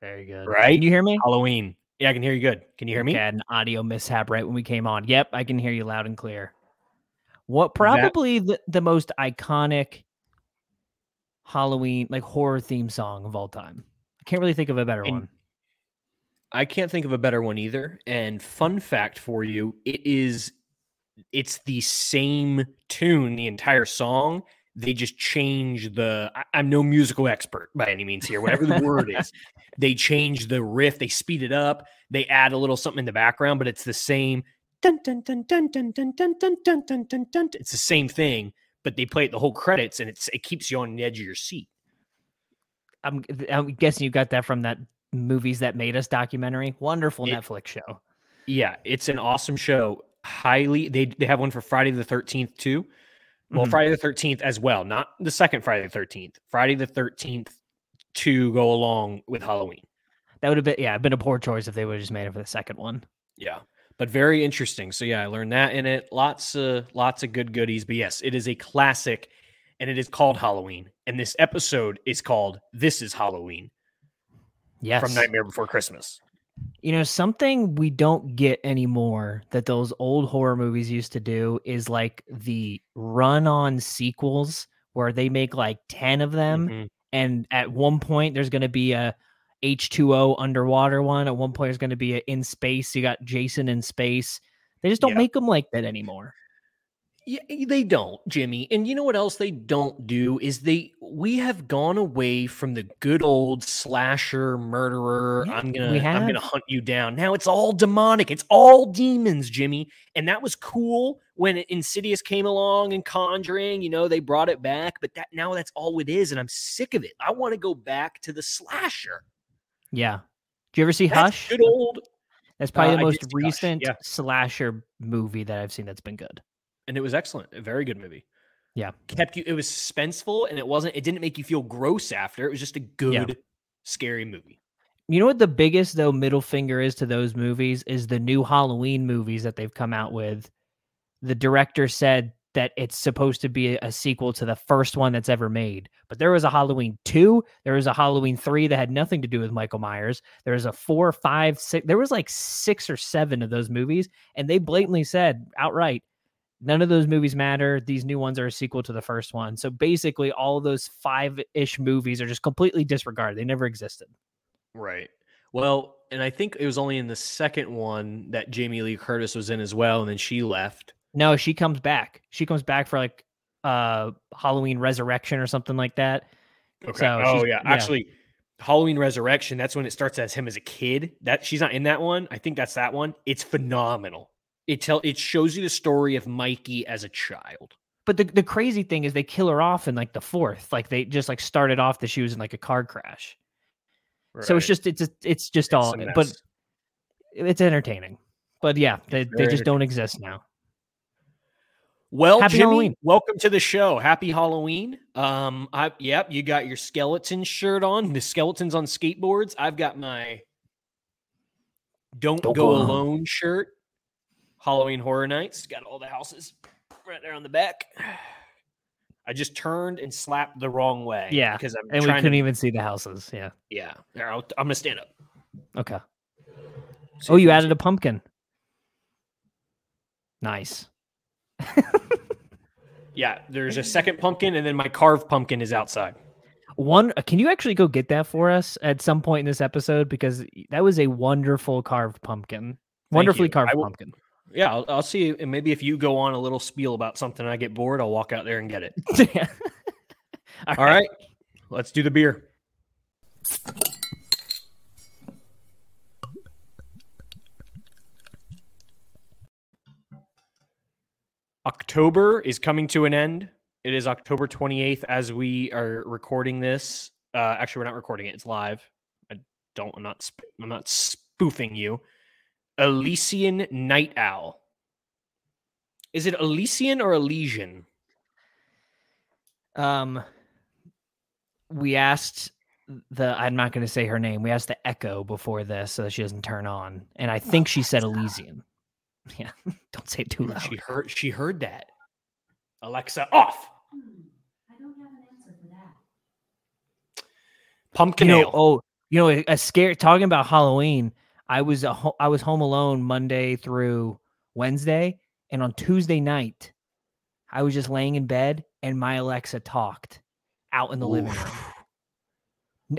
Very good. Right? Can you hear me? Halloween. Yeah, I can hear you good. Can you hear me? Had an audio mishap right when we came on. Yep, I can hear you loud and clear. What probably the, the most iconic Halloween like horror theme song of all time? I can't really think of a better And- one. I can't think of a better one either. And fun fact for you, it is it's the same tune, the entire song. They just change the I, I'm no musical expert by any means here, whatever the word is. They change the riff, they speed it up, they add a little something in the background, but it's the same dun dun dun dun dun dun dun dun dun dun dun dun. It's the same thing, but they play it the whole credits and it's it keeps you on the edge of your seat. I'm I'm guessing you got that from that movies that made us documentary. Wonderful It- Netflix show. Yeah, it's an awesome show. Highly, they they have one for Friday the Thirteenth too. Well, Mhm. Friday the Thirteenth as well, not the second Friday the Thirteenth. Friday the Thirteenth to go along with Halloween. That would have been yeah, been a poor choice if they would have just made it for the second one. Yeah, but very interesting. So yeah, I learned that in it. Lots of lots of good goodies. But yes, it is a classic, and it is called Halloween. And this episode is called "This Is Halloween" Yes. from Nightmare Before Christmas. You know, something we don't get anymore that those old horror movies used to do is like the run on sequels where they make like 10 of them. Mhm. And at one point, there's going to be a H2O underwater one. At one point, there's going to be a in space. You got Jason in space. They just don't Yeah. make them like that anymore. Yeah, they don't, Jimmy. And you know what else they don't do is they we have gone away from the good old slasher murderer. Yeah, I'm gonna I'm gonna hunt you down. Now it's all demonic. It's all demons, Jimmy. And that was cool when Insidious came along and Conjuring. You know they brought it back, but that now that's all it is, and I'm sick of it. I want to go back to the slasher. Yeah. Do you ever see That's Hush? good old. That's probably Uh, the most recent yeah. slasher movie that I've seen that's been good. And it was excellent. A very good movie. Yeah. kept you. It was suspenseful, and it wasn't. It didn't make you feel gross after. It was just a good, scary movie. You know what the biggest though middle finger is to those movies is the new Halloween movies that they've come out with. The director said that it's supposed to be a sequel to the first one that's ever made. But there was a Halloween 2, there was a Halloween 3 that had nothing to do with Michael Myers. There was a four, five, six. There was like 6 or 7 of those movies and they blatantly said outright none of those movies matter. These new ones are a sequel to the first one. So basically all of those 5ish movies are just completely disregarded. They never existed. Right. Well, and I think it was only in the second one that Jamie Lee Curtis was in as well, and then she left. No, she comes back. She comes back for like uh Halloween Resurrection or something like that. Okay. So oh yeah. yeah. Actually, Halloween Resurrection. That's when it starts as him as a kid. That she's not in that one. I think that's that one. It's phenomenal. It tell it shows you the story of Mikey as a child. But the the crazy thing is they kill her off in like the fourth. Like they just like started off that she was in like a car crash. So it's just it's just, it's just It's all but it's entertaining. But yeah, they, they just don't exist now. Well, Happy Jimmy, Halloween. welcome to the show. Happy Halloween. Um, I yep, you got your skeleton shirt on. The skeletons on skateboards. I've got my "Don't, Don't Go Go Alone. Alone" shirt. Halloween Horror Nights. Got all the houses right there on the back. I just turned and slapped the wrong way. Yeah, because I'm And we couldn't to. even see the houses. Yeah. Yeah, I'll- I'm gonna stand up. Okay. See Oh, you added a pumpkin. Nice. Yeah, there's a second pumpkin, and then my carved pumpkin is outside. One, uh, can you actually go get that for us at some point in this episode? Because that was a wonderful carved pumpkin. Wonderfully you. carved I will- pumpkin. Yeah, I'll, I'll see. And maybe if you go on a little spiel about something, and I get bored. I'll walk out there and get it. Yeah. All right, let's do the beer. October is coming to an end. It is October 28th as we are recording this. Uh, actually, we're not recording it; it's live. I don't. I'm not. sp- I'm not spoofing you. Elysian Night Owl. Is it Elysian or Elysian? Um, we asked the I'm not going to say her name. We asked the Echo before this so that she doesn't turn on, and I think she said Elysian. Yeah, don't say it too loud. She heard. She heard that. Alexa, off. I don't have an answer for that. Pumpkin you know, ale. oh, you know, a, a scare. Talking about Halloween, I was a ho- I was home alone Monday through Wednesday, and on Tuesday night, I was just laying in bed, and my Alexa talked out in the living room.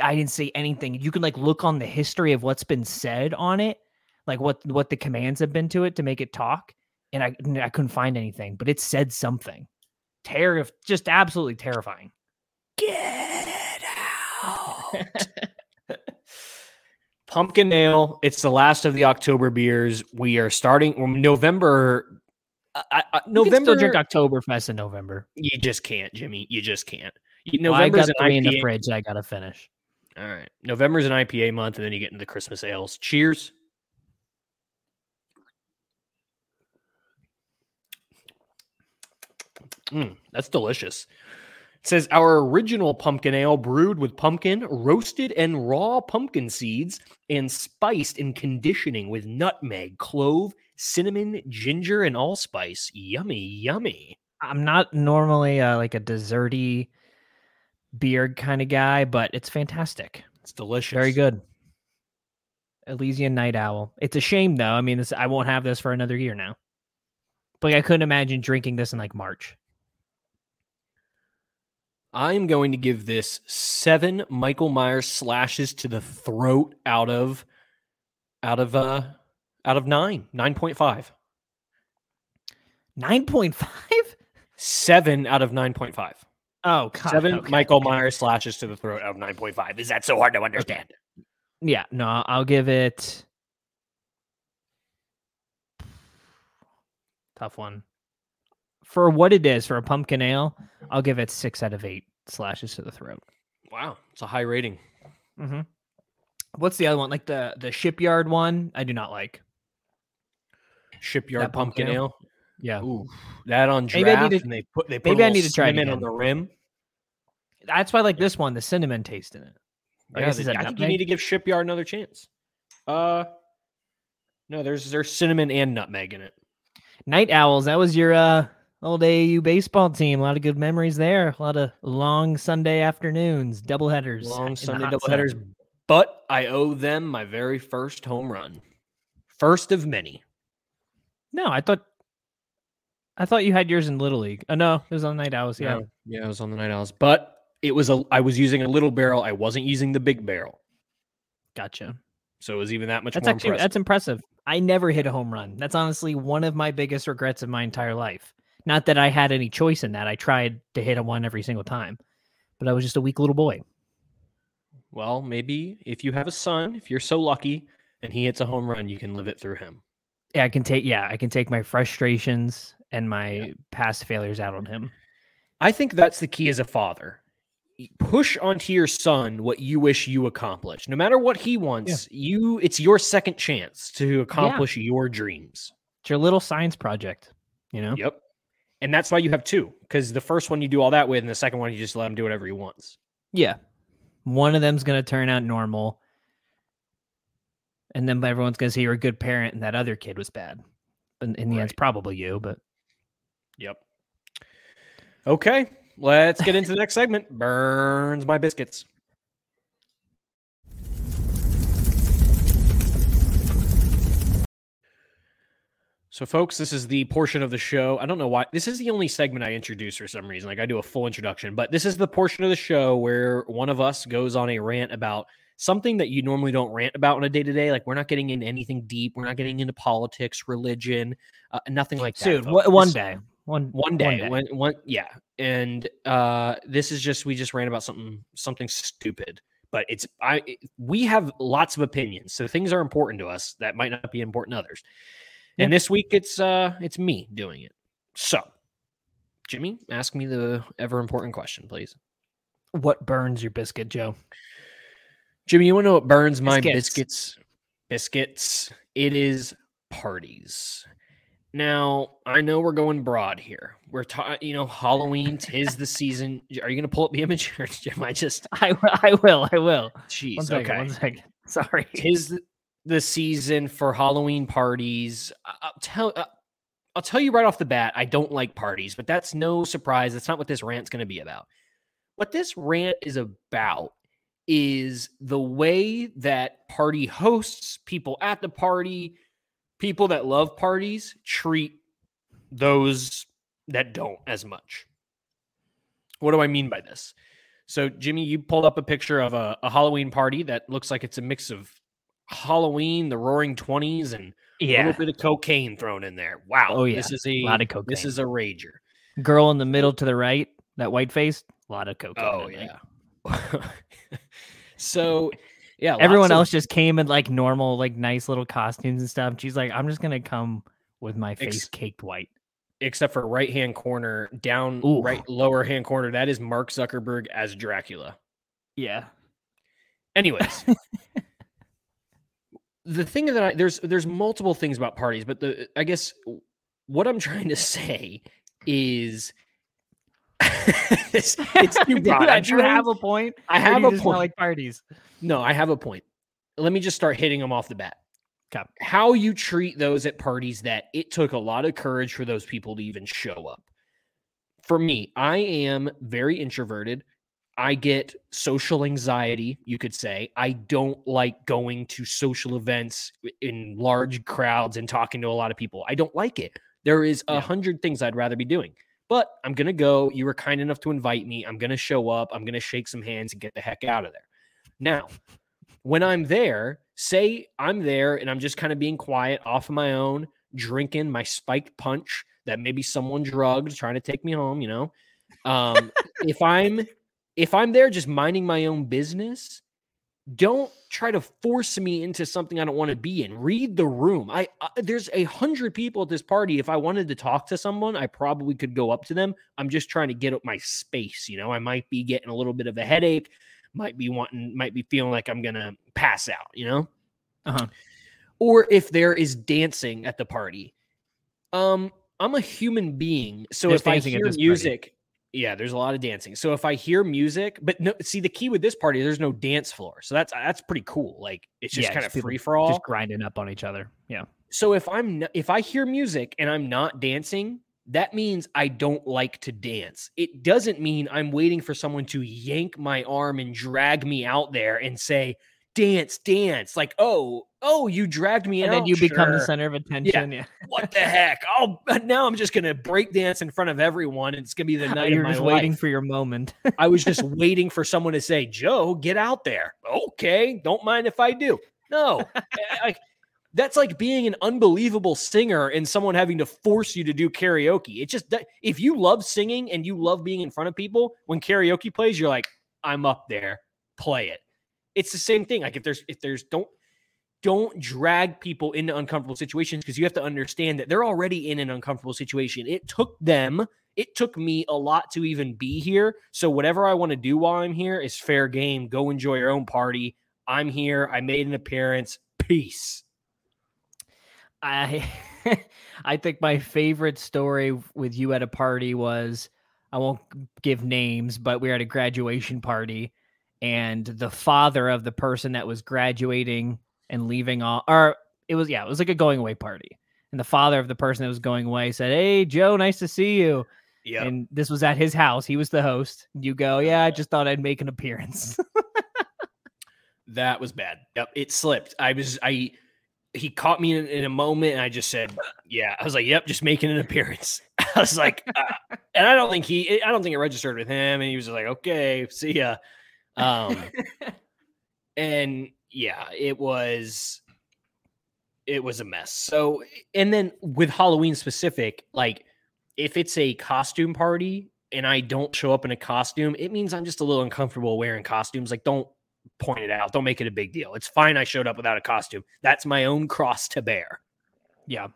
I didn't say anything. You can like look on the history of what's been said on it, like what what the commands have been to it to make it talk, and I I couldn't find anything, but it said something. Terror, just absolutely terrifying. Get it out. Pumpkin ale. It's the last of the October beers. We are starting November. I, I, You November. still drink Oktoberfest in November. you just can't, Jimmy. You just can't. You, Well, I November's got three in the fridge. I gotta finish. All right. November's an IPA month, and then you get into the Christmas ales. Cheers. Mm, that's delicious. It says our original pumpkin ale brewed with pumpkin, roasted and raw pumpkin seeds, and spiced in conditioning with nutmeg, clove, cinnamon, ginger, and allspice. Yummy, yummy. I'm not normally uh, like a desserty beer kind of guy, but it's fantastic. It's delicious. Very good. Elysian Night Owl. It's a shame though. I mean, this I won't have this for another year now. But I couldn't imagine drinking this in like March. I'm going to give this seven Michael Myers slashes to the throat out of out of uh out of nine. Nine point five. Nine point five. Seven out of nine point five. Oh, God. Seven okay, Michael. Myers slashes to the throat out of nine point five. Is that so hard to understand? Yeah, no, I'll give it. Tough one. For what it is, for a pumpkin ale, I'll give it six out of eight slashes to the throat. Wow, it's a high rating. Mm-hmm. What's the other one? Like the the shipyard one? I do not like. Shipyard That pumpkin pumpkin ale? ale. Yeah, Ooh, that on Maybe I draft, need to- and they put they put maybe I need to try it cinnamon on the rim. that's why I like this one. The cinnamon taste in it. I Yeah, the- I think you need to give Shipyard another chance. Uh, no, there's there's cinnamon and nutmeg in it. Night Owls. That was your uh, old AAU baseball team. A lot of good memories there. A lot of long Sunday afternoons, double headers, long Sunday hot sun. doubleheaders. But I owe them my very first home run, first of many. No, I thought. I thought you had yours in Little League. Oh no, it was on the Night Owls. Yeah. No, yeah, it was on the Night Owls, but it was a I was using a little barrel. I wasn't using the big barrel, Gotcha. so it was even that much That's more actually impressive. that's impressive. I never hit a home run. That's honestly one of my biggest regrets of my entire life. Not that I had any choice in that. I tried to hit a one every single time, but I was just a weak little boy. Well, maybe if you have a son, if you're so lucky, and he hits a home run, you can live it through him. Yeah, I can take. Yeah, I can take my frustrations and my past failures out on him. I think that's the key as a father. Push onto your son what you wish you accomplished. No matter what he wants, you it's your second chance to accomplish your dreams. It's your little science project. You know. Yep. And that's why you have two, because the first one you do all that with, and the second one you just let him do whatever he wants. Yeah. One of them's going to turn out normal. And then everyone's going to say you're a good parent and that other kid was bad. But in the end, it's probably you. But Yep. Okay, let's get into the next segment. Burns my biscuits. So, folks, this is the portion of the show. I don't know why. This is the only segment I introduce for some reason. Like, I do a full introduction, but this is the portion of the show where one of us goes on a rant about something that you normally don't rant about on a day to day. Like, we're not getting into anything deep. We're not getting into politics, religion, uh, nothing like that. dude, folks. one day, one one day, When, one, yeah. And uh, this is just we just ran about something something stupid, but it's I we have lots of opinions, so things are important to us that might not be important to others. And this week it's uh it's me doing it. So, Jimmy, ask me the ever important question, please. What burns your biscuit, Joe? Jimmy, you want to know what burns my Biscuits. biscuits? It is parties. Now, I know we're going broad here. We're talking, you know, Halloween, tis the season. Are you going to pull up the image or am I just, I, will- I will. I will. jeez, One second. okay. One second. Sorry. Tis, the- the season for Halloween parties. I'll tell I'll tell you right off the bat, I don't like parties, but that's no surprise. That's not what this rant's going to be about. What this rant is about is the way that party hosts, people at the party, people that love parties treat those that don't as much. What do I mean by this? So, Jimmy, you pulled up a picture of a, a Halloween party that looks like it's a mix of Halloween, the Roaring Twenties, and a little bit of cocaine thrown in there. Wow. Oh, yeah. This is a, a lot of cocaine. this is a rager. Girl in the middle to the right, that white face, a lot of cocaine. Oh yeah. so yeah, Everyone of- else just came in like normal, like nice little costumes and stuff. She's like, I'm just gonna come with my face Ex- caked white. except for right hand corner, down Ooh. right lower hand corner, that is Mark Zuckerberg as Dracula. Yeah. Anyways, the thing that I there's there's multiple things about parties, but the I guess what I'm trying to say is it's, it's too broad. I'm Do have a point? I have a point. like parties. No, I have a point. Let me just start hitting them off the bat. 'Kay. How you treat those at parties that it took a lot of courage for those people to even show up. For me, I am very introverted. I get social anxiety, you could say. I don't like going to social events in large crowds and talking to a lot of people. I don't like it. There is a Yeah. hundred things I'd rather be doing. But I'm going to go. You were kind enough to invite me. I'm going to show up. I'm going to shake some hands and get the heck out of there. Now, when I'm there, say I'm there and I'm just kind of being quiet off of my own, drinking my spiked punch that maybe someone drugged, trying to take me home, you know. Um, if I'm if I'm there just minding my own business, don't try to force me into something I don't want to be in. Read the room. I, I there's a hundred people at this party. If I wanted to talk to someone, I probably could go up to them. I'm just trying to get up my space. You know, I might be getting a little bit of a headache, might be wanting, might be feeling like I'm gonna pass out. You know, Uh-huh. or if there is dancing at the party. Um, I'm a human being, so There's if I hear this party. Yeah, there's a lot of dancing. So if I hear music, but no, see the key with this party, there's no dance floor, so that's that's pretty cool. Like it's just Yeah, kind of free for all. Just grinding up on each other. Yeah. So if I'm if I hear music and I'm not dancing, that means I don't like to dance. It doesn't mean I'm waiting for someone to yank my arm and drag me out there and say, "Dance, dance." Like, "Oh, oh, you dragged me in. And out." then you become the center of attention. Yeah. What the heck? Oh, now I'm just gonna break dance in front of everyone, and it's gonna be the night You're of my just life. waiting for your moment. I was just waiting for someone to say, "Joe, get out there." Okay, don't mind if I do. No, I- that's like being an unbelievable singer and someone having to force you to do karaoke. It just if you love singing and you love being in front of people, when karaoke plays, you're like, "I'm up there, play it." It's the same thing. Like if there's if there's don't don't drag people into uncomfortable situations because you have to understand that they're already in an uncomfortable situation. It took them it took me a lot to even be here. So whatever I want to do while I'm here is fair game. Go enjoy your own party. I'm here. I made an appearance. Peace. I I think my favorite story with you at a party was I won't give names, but we were at a graduation party and the father of the person that was graduating and leaving all or it was yeah, it was like a going away party. And the father of the person that was going away said, Hey Joe, nice to see you. Yeah. And this was at his house. He was the host. You go, Yeah, I just thought I'd make an appearance. That was bad. Yep. It slipped. I was I he caught me in, in a moment and I just said, yeah. I was like, yep, just making an appearance. I was like, uh, and I don't think he I don't think it registered with him. And he was just like, okay, see ya. Um and yeah, it was it was a mess. So and then with Halloween specific, like if it's a costume party and I don't show up in a costume, it means I'm just a little uncomfortable wearing costumes. Like don't point it out. Don't make it a big deal. It's fine I showed up without a costume. That's my own cross to bear. Yeah.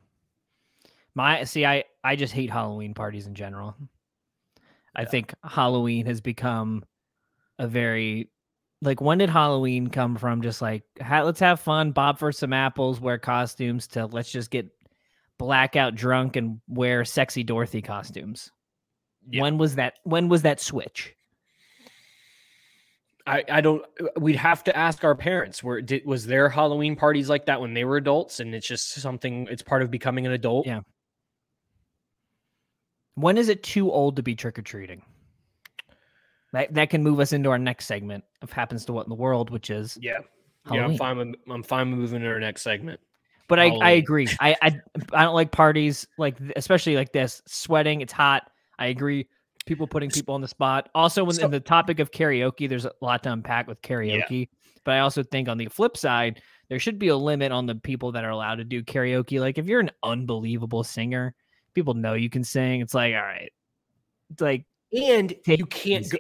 My see, I I just hate Halloween parties in general. I think Halloween has become a very like when did Halloween come from? Just like ha- let's have fun, bob for some apples, wear costumes to let's just get blackout drunk and wear sexy Dorothy costumes. Yeah. When was that? When was that switch? I, I don't. We'd have to ask our parents. Were did was their Halloween parties like that when they were adults, and it's just something. It's part of becoming an adult. Yeah. When is it too old to be trick or treating? That that can move us into our next segment of happens to what in the world, which is yeah, yeah. I'm fine. With, I'm fine with moving to our next segment. But I, I agree. I, I I don't like parties like especially like this. Sweating, it's hot. I agree. People putting people on the spot. Also, when So- in the topic of karaoke, there's a lot to unpack with karaoke. But I also think on the flip side, there should be a limit on the people that are allowed to do karaoke. Like if you're an unbelievable singer, people know you can sing. It's like, all right. It's like and you can't go,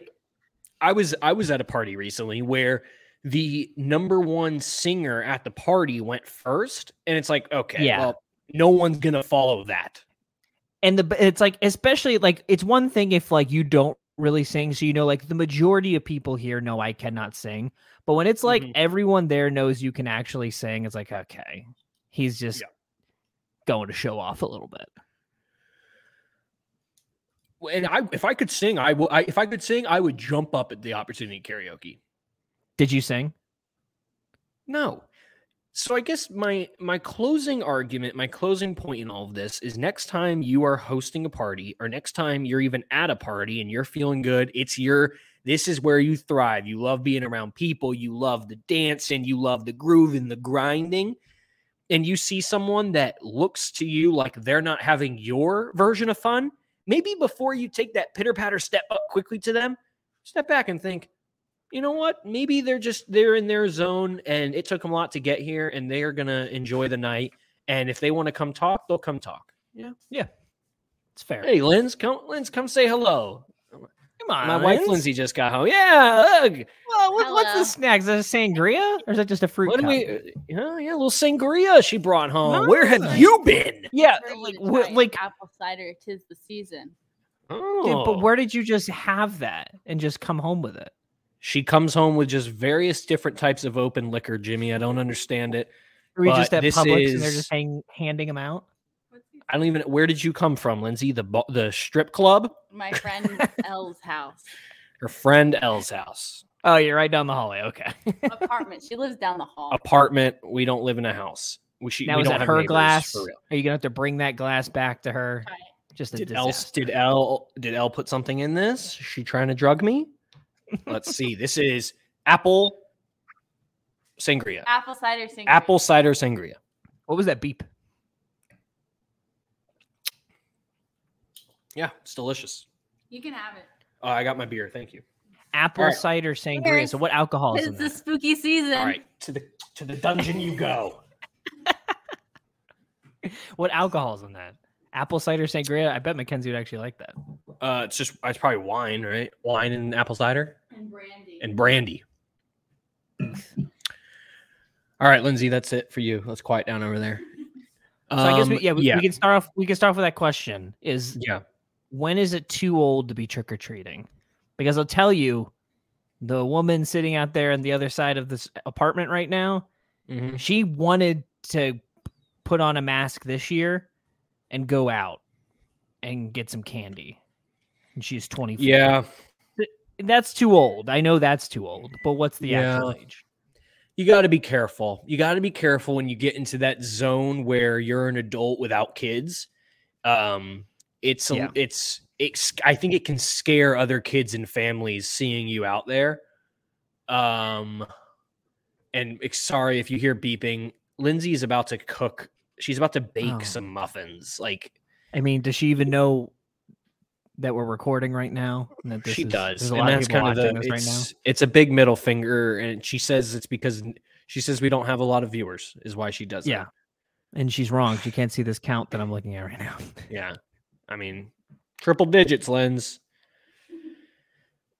i was i was at a party recently where the number one singer at the party went first and it's like okay Yeah. well no one's gonna follow that and the it's like especially like it's one thing if like you don't really sing so you know like the majority of people here know i cannot sing but when it's like Mhm. everyone there knows you can actually sing it's like okay he's just Yeah. going to show off a little bit and i if i could sing i will. I, if i could sing i would jump up at the opportunity at karaoke did you sing No. So I guess my my closing argument, my closing point in all of this is next time you are hosting a party or next time you're even at a party and you're feeling good, it's your this is where you thrive. You love being around people, you love the dance and you love the groove and the grinding. And you see someone that looks to you like they're not having your version of fun, maybe before you take that pitter patter step up quickly to them, step back and think, you know what? Maybe they're just they're in their zone and it took them a lot to get here and they are gonna enjoy the night. And if they want to come talk, they'll come talk. Yeah. Yeah. It's fair Hey, Linz, come Linz, come say hello. Come on My wife Lindsay just got home. Yeah. ugh. well, what, what's the snacks is it sangria or is that just a fruit What do cup? we uh, yeah, yeah, a little sangria she brought home. Where have Nice. you been? yeah like, wh- like apple cider, tis the season. Oh. dude, but where did you just have that and just come home with it she comes home with just various different types of open liquor, Jimmy. I don't understand it. Were you just at this Publix and they're just hang, handing them out? I don't even where did you come from, Lindsay? The the strip club? My friend Elle's house Her friend Elle's house. Oh, you're right down the hallway. Okay. apartment. She lives down the hall. apartment. We don't live in a house. We should. now we is don't that her neighbors, glass? Are you gonna have to bring that glass back to her? Right. Just a Did Elle disaster. did Elle did Elle put something in this? Is she trying to drug me? Let's see. This is apple sangria. Apple cider sangria. Apple cider sangria. What was that beep? Yeah, it's delicious. You can have it. Oh, I got my beer. Thank you. Apple right. cider sangria. Cheers. So what alcohol is in It's the spooky season. All right, to the to the dungeon you go. What alcohol is in that? Apple cider sangria. I bet Mackenzie would actually like that. Uh, it's just it's probably wine, right? Wine and apple cider And brandy. and brandy. All right, Lindsay, that's it for you. Let's quiet down over there. So I guess we, Um, yeah, we, yeah, we can start off. We can start off with that question: Is yeah. When is it too old to be trick or treating? Because I'll tell you, the woman sitting out there on the other side of this apartment right now, Mhm. she wanted to put on a mask this year and go out and get some candy. And she's 24. Yeah, That's too old. I know that's too old, but what's the Yeah. actual age? you got to be careful. You got to be careful when you get into that zone where you're an adult without kids. Um, it's a, Yeah. it's it's. I think it can scare other kids and families seeing you out there. Um, and sorry if you hear beeping. Lindsay is about to cook. She's about to bake Oh. some muffins. Like I mean, does she even know that we're recording right now? And that this she is- does, and lot of that's kind of the. this right now. It's, it's a big middle finger, and she says it's because she says we don't have a lot of viewers. Is why she does. that. Yeah. And she's wrong. She can't see this count that I'm looking at right now. Yeah. I mean, triple digits, Linz.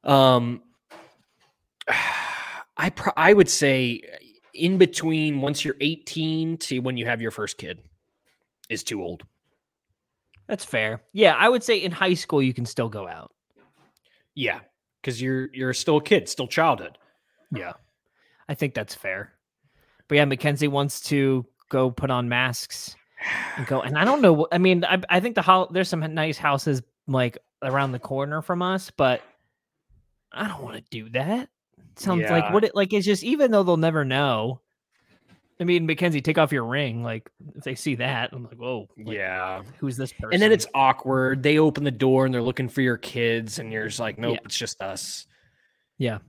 Um, I pro- I would say in between once you're 18 to when you have your first kid is too old. That's fair. Yeah, I would say in high school you can still go out. Yeah, because you're you're still a kid, still childhood. Yeah. I think that's fair. But yeah, Mackenzie wants to go put on masks go. And I don't know. I mean, I, I think the ho- there's some nice houses like around the corner from us, but I don't want to do that. Sounds like what it like. It's just even though they'll never know. I mean, Mackenzie, take off your ring. Like if they see that, I'm like, whoa, like, yeah. who's this person? And then it's awkward. They open the door and they're looking for your kids, and you're just like, nope, Yeah. it's just us. Yeah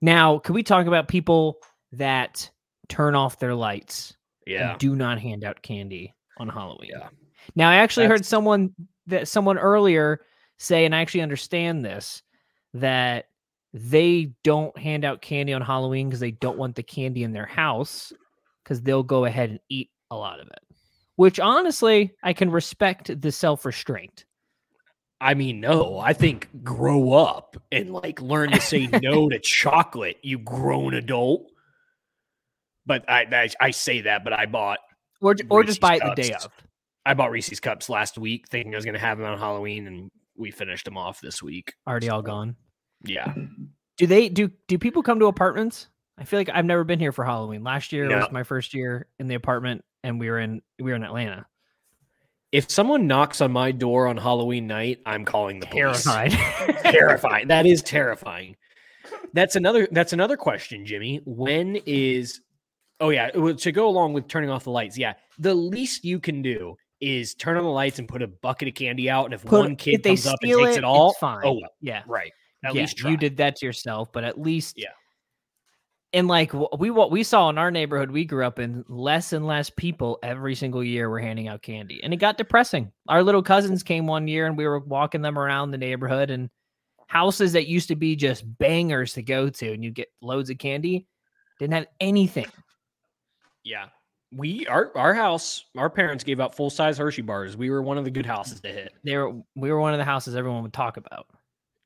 now. Can we talk about people that turn off their lights Yeah. do not hand out candy on Halloween? Yeah. Now, I actually heard someone that someone earlier say, and I actually understand this, that they don't hand out candy on Halloween because they don't want the candy in their house because they'll go ahead and eat a lot of it. Which honestly, I can respect the self restraint. I mean, no, I think grow up and like learn to say no to chocolate, you grown adult. But I, I I say that, but I bought Or, or just Reese's buy it the day of. I bought Reese's cups last week, thinking I was gonna have them on Halloween, and we finished them off this week. Already all gone. Yeah, Do they do do people come to apartments? I feel like I've never been here for Halloween. Last year No. was my first year in the apartment and we were in we were in Atlanta. if someone knocks on my door on Halloween night, I'm calling the police. Terrified. terrifying. That is terrifying. That's another. That's another question, Jimmy. When is? Oh yeah, well, to go along with turning off the lights. Yeah, the least you can do is turn on the lights and put a bucket of candy out, and if Put- one kid if comes up and takes it, it all, it's fine. oh well, yeah. right. At yeah, least try. you did that to yourself, but at least Yeah. And like we what we saw in our neighborhood we grew up in, less and less people every single year were handing out candy, and it got depressing. Our little cousins came one year, and we were walking them around the neighborhood, and houses that used to be just bangers to go to, and you get loads of candy, didn't have anything. Yeah. We our our house, our parents gave out full size Hershey bars. We were one of the good houses to hit. They were we were one of the houses everyone would talk about.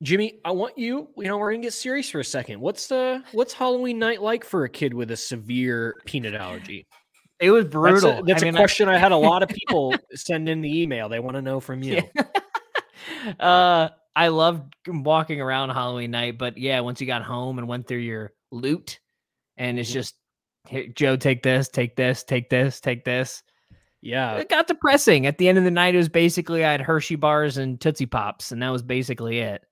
Jimmy, I want you. You know, we're gonna get serious for a second. What's the what's Halloween night like for a kid with a severe peanut allergy? It was That's brutal. a, that's I a mean, I- question I had a lot of people send in the email. They want to know from you. uh I loved walking around Halloween night, but yeah, once you got home and went through your loot, and it's Mhm. just "Here, Joe, take this, take this, take this, take this. Yeah. It got depressing. At the end of the night, it was basically I had Hershey bars and Tootsie Pops, and that was basically it.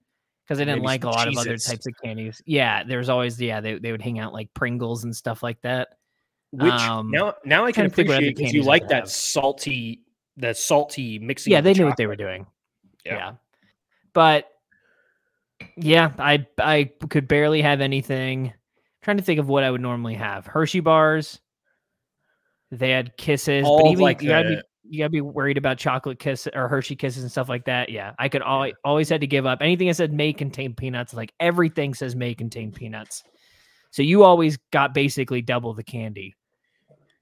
Because I didn't Maybe like a lot of other types of candies. Yeah, there was always yeah they they would hang out like Pringles and stuff like that. Which Um, now now I can trying to think what other appreciate because you like that have. salty that salty mixing. yeah, of the they knew what they were doing. Yeah. Yeah. But yeah, I I could barely have anything. Trying to think of what I would normally have. Hershey bars. They had kisses, All but even like, you gotta the- be you gotta be worried about chocolate kisses or Hershey kisses and stuff like that. Yeah, I could always always had to give up anything that said may contain peanuts. Like everything says may contain peanuts, so you always got basically double the candy.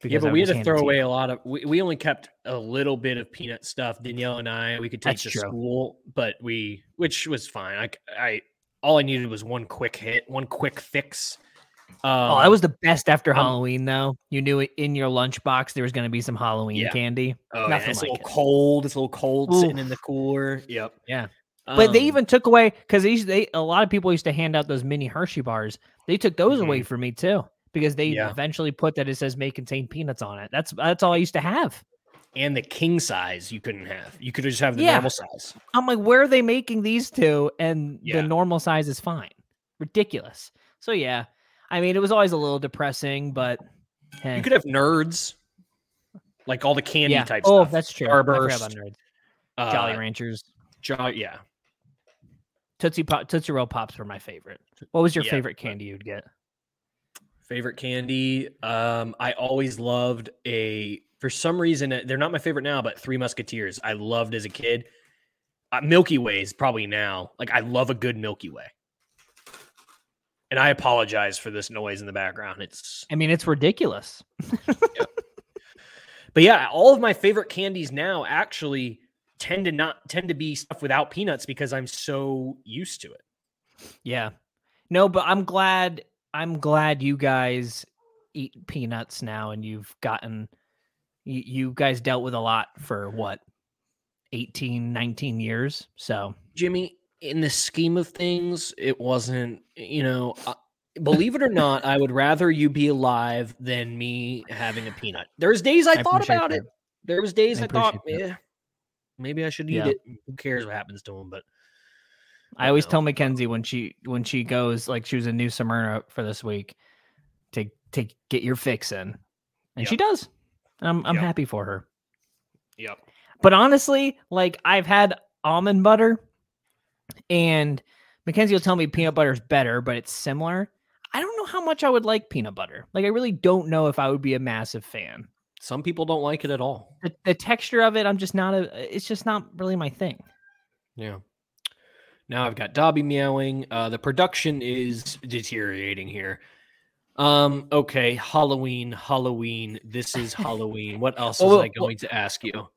Yeah, I but we had to throw away a lot of. We, we only kept a little bit of peanut stuff. Danielle and I, we could take That's to true. school, but we, which was fine. i all I needed was one quick hit, one quick fix. Um, Oh, that was the best after um, Halloween, though. You knew it in your lunchbox there was going to be some Halloween Yeah. candy. Oh, yeah, it's like a little it. cold. It's a little cold sitting in the cooler. Yep. Yeah. But they Um, even took away because they, they a lot of people used to hand out those mini Hershey bars. They took those away for me too because they Mm-hmm. Yeah. eventually put that it says may contain peanuts on it. That's that's all I used to have. and the king size you couldn't have. You could just have the normal size. I'm like, where are they making these two? And the normal size is fine. Ridiculous. So yeah, I mean, it was always a little depressing, but hey. You could have nerds, like all the candy yeah. type oh, stuff. that's true. Starburst, nerds. uh, Jolly Ranchers. Yeah. Tootsie Pop, Tootsie Roll Pops were my favorite. What was your Yeah, favorite candy you'd get? Favorite candy. Um, I always loved a. For some reason, uh, they're not my favorite now, but Three Musketeers. I loved as a kid. Uh, Milky Way is probably now. Like I love a good Milky Way. And I apologize for this noise in the background. It's I mean, it's ridiculous. But yeah, all of my favorite candies now actually tend to not tend to be stuff without peanuts because I'm so used to it. Yeah. No, but I'm glad I'm glad you guys eat peanuts now and you've gotten you, you guys dealt with a lot for what 18 19 years. So, Jimmy, in the scheme of things, it wasn't, you know, uh, believe it or not, I would rather you be alive than me having a peanut. There's days I, I thought about that. it. There was days I I, thought, yeah, maybe I should eat Yeah. it. Who cares what happens to him? But I always no. tell Mackenzie when she when she goes like she was in New Smyrna for this week to to get your fix in, and she does. I'm I'm Yep. happy for her. Yep. But honestly, like I've had almond butter, and Mackenzie will tell me peanut butter is better, but it's similar. I don't know how much I would like peanut butter. Like I really don't know if I would be a massive fan. Some people don't like it at all. The, the texture of it, I'm just not a. It's just not really my thing. Yeah. Now I've got Dobby meowing. Uh, the production is deteriorating here. Um. Okay. Halloween. Halloween. This is Halloween. What else Well, was I well, going to ask you?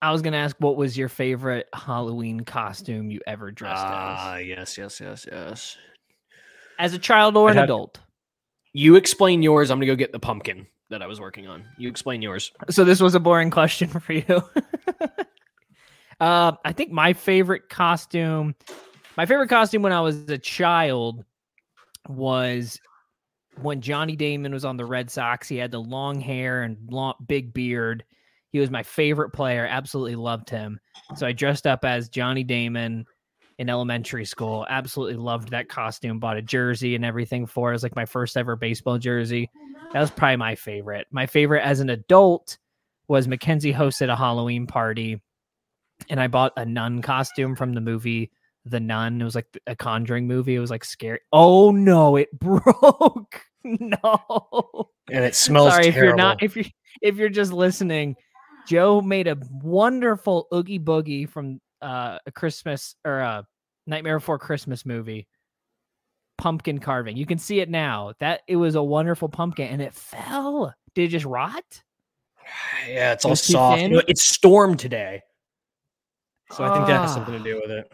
I was gonna ask what was your favorite Halloween costume you ever dressed as. Ah, as, yes, yes, yes, yes. as a child or I an had- adult. You explain yours. I'm gonna go get the pumpkin that I was working on. You explain yours. So this was a boring question for you. uh, I think my favorite costume, my favorite costume when I was a child was when Johnny Damon was on the Red Sox. He had the long hair and long, big beard. He was my favorite player. Absolutely loved him. So I dressed up as Johnny Damon in elementary school. Absolutely loved that costume. Bought a jersey and everything for it. It was like my first ever baseball jersey. That was probably my favorite. My favorite as an adult was Mackenzie hosted a Halloween party, and I bought a nun costume from the movie The Nun. It was like a Conjuring movie. It was like scary. Oh no, it broke. no. And it smells Sorry if you're not if you if you're just listening. Joe made a wonderful oogie boogie from uh, a Christmas or a Nightmare Before Christmas movie. Pumpkin carving. You can see it now. That it was a wonderful pumpkin and it fell. Did it just rot? yeah, it's all too soft. You know, It's stormed today, so I think that has Ah. something to do with it.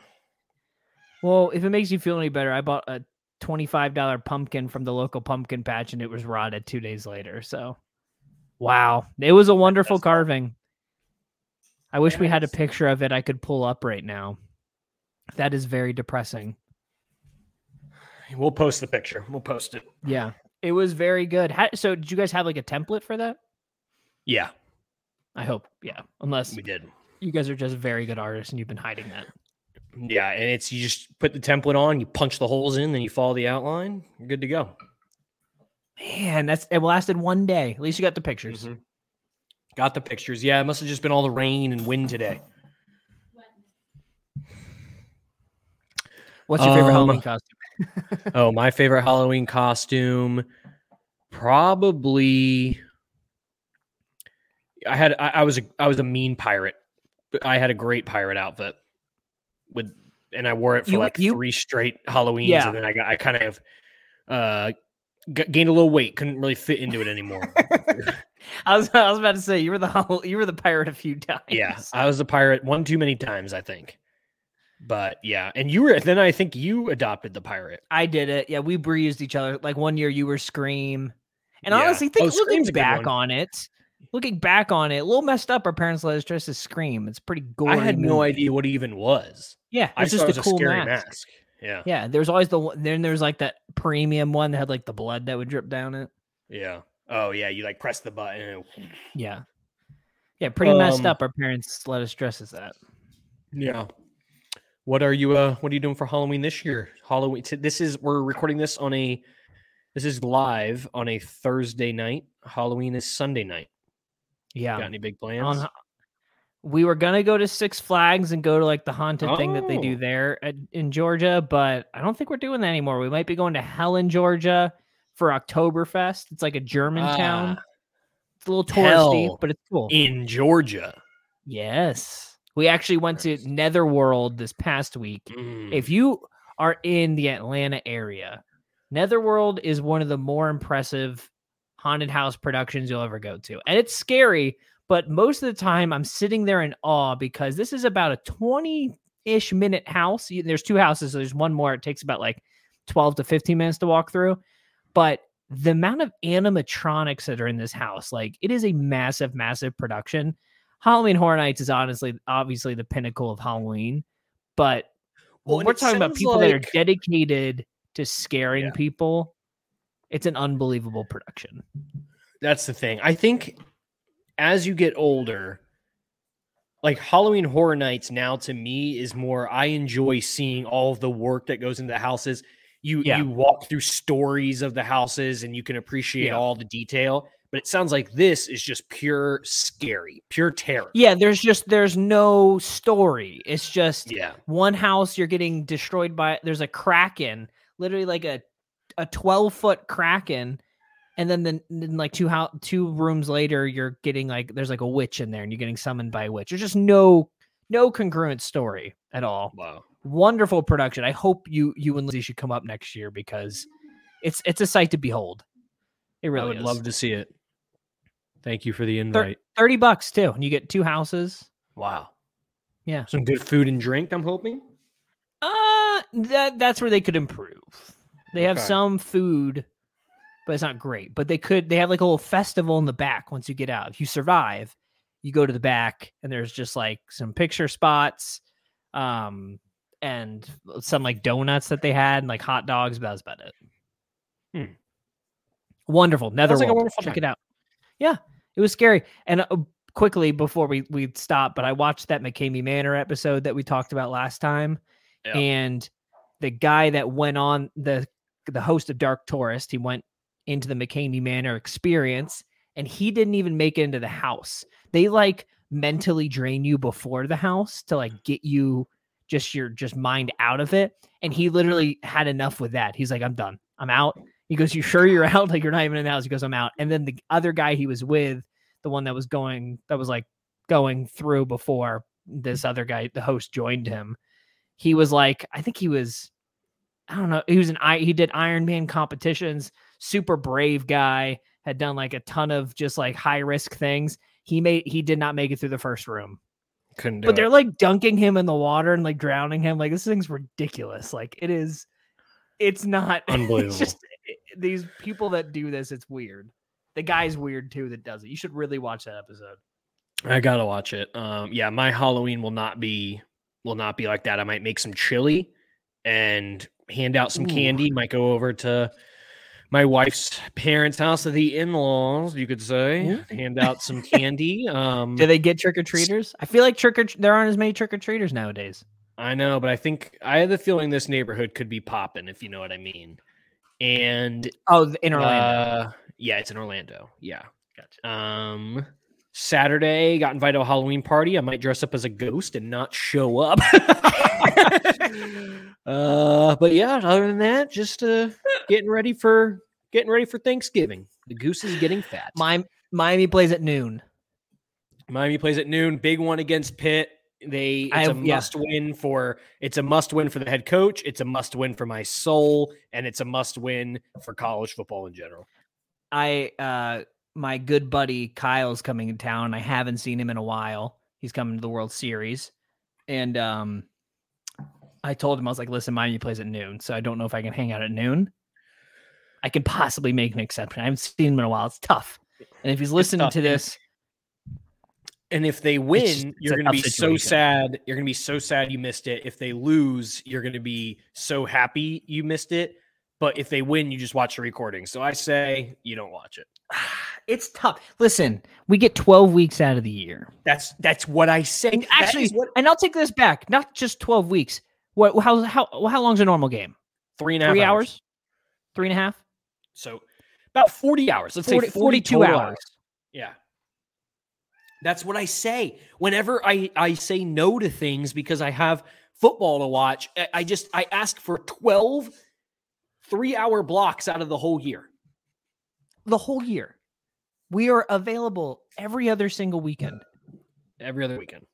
Well, if it makes you feel any better, I bought a $25 pumpkin from the local pumpkin patch and it was rotted two days later. So, wow. It was a wonderful up. carving. I wish we had a picture of it I could pull up right now. That is very depressing. We'll post the picture. We'll post it. Yeah. It was very good. How, so, did you guys have like a template for that? Yeah, I hope. Yeah. Unless we did. you guys are just very good artists and you've been hiding that. Yeah, and it's you just put the template on, you punch the holes in, then you follow the outline. You're good to go. Man, that's it lasted one day. At least you got the pictures. Mhm. Got the pictures. Yeah, it must have just been all the rain and wind today. What's your favorite Um, Halloween costume? oh, my favorite Halloween costume, probably. I had I, I was a I was a mean pirate. I had a great pirate outfit with, and I wore it for You- like you- three straight Halloweens, Yeah. and then I got I kind of uh g- gained a little weight, couldn't really fit into it anymore. I was I was about to say you were the Hall- you were the pirate a few times. yeah, I was a pirate one too many times, I think. But yeah, and you were then I think you adopted the pirate. I did it. Yeah, we breezed each other. Like one year you were Scream. And Yeah. honestly, Oh, think looking a good back on it, looking back on it, a little messed up. Our parents let us dress as Scream. It's pretty gory. I had no idea what it even was. Yeah, I it's just just a it was cool a scary mask. mask. Yeah, Yeah, there's always the one. Then there's like that premium one that had like the blood that would drip down it. yeah. Oh yeah, you like press the button. And it- Yeah, yeah, pretty messed Um, up. Our parents let us dress as that. yeah. What are you? Uh, what are you doing for Halloween this year? Halloween. t- This is we're recording this on a. This is live on a Thursday night. Halloween is Sunday night. Yeah, Got any big plans? on ho- we were gonna go to Six Flags and go to like the haunted thing that they do Oh. there at, in Georgia, but I don't think we're doing that anymore. We might be going to Helen, Georgia for Oktoberfest. It's like a German town. Ah, It's a little touristy, but it's cool. in Georgia. yes, we actually went to Netherworld this past week. Mm. If you are in the Atlanta area, Netherworld is one of the more impressive haunted house productions you'll ever go to. And it's scary, but most of the time I'm sitting there in awe because this is about a 20 ish minute house. There's two houses, so there's one more. It takes about like 12 to 15 minutes to walk through. But the amount of animatronics that are in this house, like it is a massive, massive production. Halloween Horror Nights is honestly, obviously, the pinnacle of Halloween. But Well, when we're talking about people that are dedicated to scaring Yeah. people, it's an unbelievable production. That's the thing. I think as you get older, like Halloween Horror Nights now to me is more I enjoy seeing all of the work that goes into the houses. You Yeah. you walk through stories of the houses and you can appreciate Yeah. all the detail. But it sounds like this is just pure scary, pure terror. Yeah, there's just there's no story. It's just Yeah. one house you're getting destroyed by there's a kraken, literally like a a 12 foot kraken and then the, then like two how two rooms later you're getting like there's like a witch in there and you're getting summoned by a witch. There's just no no congruent story at all. Wow. Wonderful production. I hope you you and Lizzie should come up next year because it's it's a sight to behold. It really I would is. love to see it. Thank you for the invite. 30 bucks too and you get two houses. Wow. Yeah. Some good food and drink, I'm hoping. Uh that that's where they could improve. They have Okay. some food, but it's not great. But they could they have like a little festival in the back once you get out. If you survive, you go to the back and there's just like some picture spots, um, and some like donuts that they had and like hot dogs, but that's about it. Hmm. Wonderful. Netherworld. like a wonderful Check time. it out. Yeah, it was scary. And uh, quickly before we we stop, but I watched that McCamey Manor episode that we talked about last time Yeah. and the guy that went on the the host of Dark Tourist, he went into the McCamey Manor experience, and he didn't even make it into the house. They like mentally drain you before the house to like get you just your just mind out of it. And he literally had enough with that. He's like, I'm done. I'm out. He goes, You sure you're out? Like you're not even in the house. He goes, I'm out. And then the other guy he was with, the one that was going, that was like going through before this other guy, the host joined him. He was like, I think he was, I don't know, he was an I he did Iron Man competitions, super brave guy, had done like a ton of just like high risk things. He made he did not make it through the first room. Couldn't do But they're like dunking him in the water and like drowning him. Like this thing's ridiculous. Like it is it's not Unbelievable. It's just it- these people that do this, it's weird. The guy's weird too that does it. You should really watch that episode. I gotta watch it. Um, yeah, my Halloween will not be will not be like that. I might make some chili and hand out some Ooh. candy. Might go over to my wife's parents' house, of the in-laws, you could say. Ooh. Hand out some candy. Um, Do they get trick or treaters? I feel like trick or there aren't as many trick or treaters nowadays. I know, but I think I have the feeling this neighborhood could be popping, if you know what I mean. And Oh, in Orlando. uh, yeah, it's in Orlando. Yeah. gotcha. Um, Saturday got invited to a Halloween party. I might dress up as a ghost and not show up. uh, but yeah, other than that, just uh, getting ready for getting ready for Thanksgiving. The goose is getting fat. Mi- Miami plays at noon. Miami plays at noon. Big one against Pitt. They I it's a have- yeah. must win for it's a must win for the head coach. It's a must win for my soul, and it's a must win for college football in general. I uh my good buddy Kyle's coming in town. I haven't seen him in a while. He's coming to the World Series. And um I told him I was like, listen, Miami plays at noon, so I don't know if I can hang out at noon. I could possibly make an exception. I haven't seen him in a while. It's tough. And if he's listening to this, And if they win, just- it's you're going to be so sad. You're going to be so sad you missed it. If they lose, you're going to be so happy you missed it. But if they win, you just watch the recording. So I say you don't watch it. it's tough. Listen, we get 12 weeks out of the year. That's that's what I say. And actually, what and I'll take this back. Not just 12 weeks. What how how how long's a normal game? three and a half Three hours? Three and a half? So about 40 hours. Let's 40 say 40 42 total hours. Yeah. That's what I say. Whenever I, I say no to things because I have football to watch, I- I just I ask for 12 three hour blocks out of the whole year. the whole year. We are available every other single weekend. Every other weekend.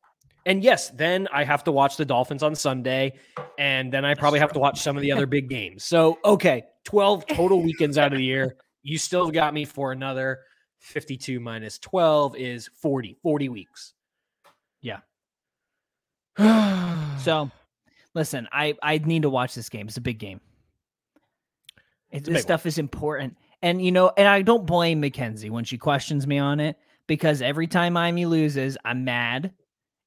And yes, then I have to watch the Dolphins on Sunday, and then I probably have to watch some of the other big games. So okay, 12 total weekends out of the year. You still got me for another 52 minus 12 is 40, 40 weeks. Yeah. so listen, I I need to watch this game. It's a big game. It, this big one. stuff is important, and you know, and I don't blame Mackenzie when she questions me on it because every time Miami loses, I'm mad,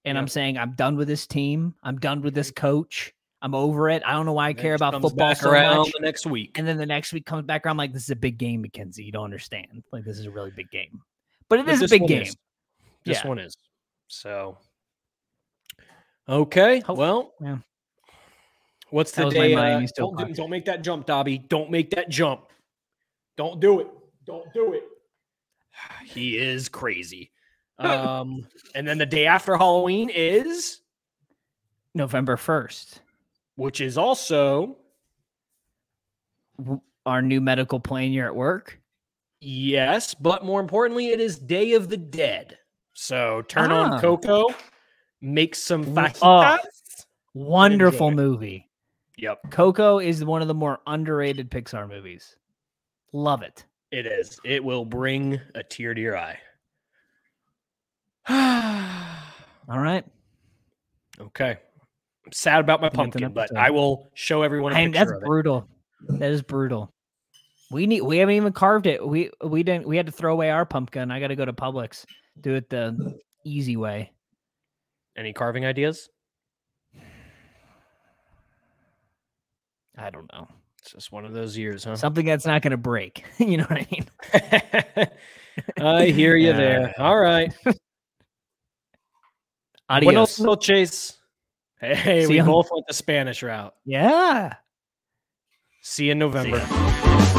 and I'm saying I'm done with this team. I'm done with this coach. I'm over it. I don't know why I care about football so around much. the next week. And then the next week comes back around, I'm like, this is a big game, Mackenzie. You don't understand. Like, this is a really big game. But it But is a big game. is. This Yeah. one is. So Okay. Hope- well, yeah. what's the day? uh, don't, do- don't make that jump, Dobby. Don't make that jump. Don't do it. Don't do it. He is crazy. Um, and then the day after Halloween is, November 1st. which is also Our new medical plane year at work. yes, but more importantly, it is Day of the Dead. So turn Ah. on Coco, make some fajitas. oh. Wonderful movie. Yep, Coco is one of the more underrated Pixar movies. Love it. it is. It will bring a tear to your eye. All right. Okay. I'm sad about my pumpkin, but. I will show everyone a I, picture that's of it. brutal. That is brutal. We need. We haven't even carved it. We we didn't. We had to throw away our pumpkin. I got to go to Publix. Do it the easy way. Any carving ideas? I don't know. It's just one of those years, huh? Something that's not going to break. you know what I mean? I hear you there. All right. Adios. Buenos noches. Hey, See we ya. both went the Spanish route. Yeah. See you in November. ya.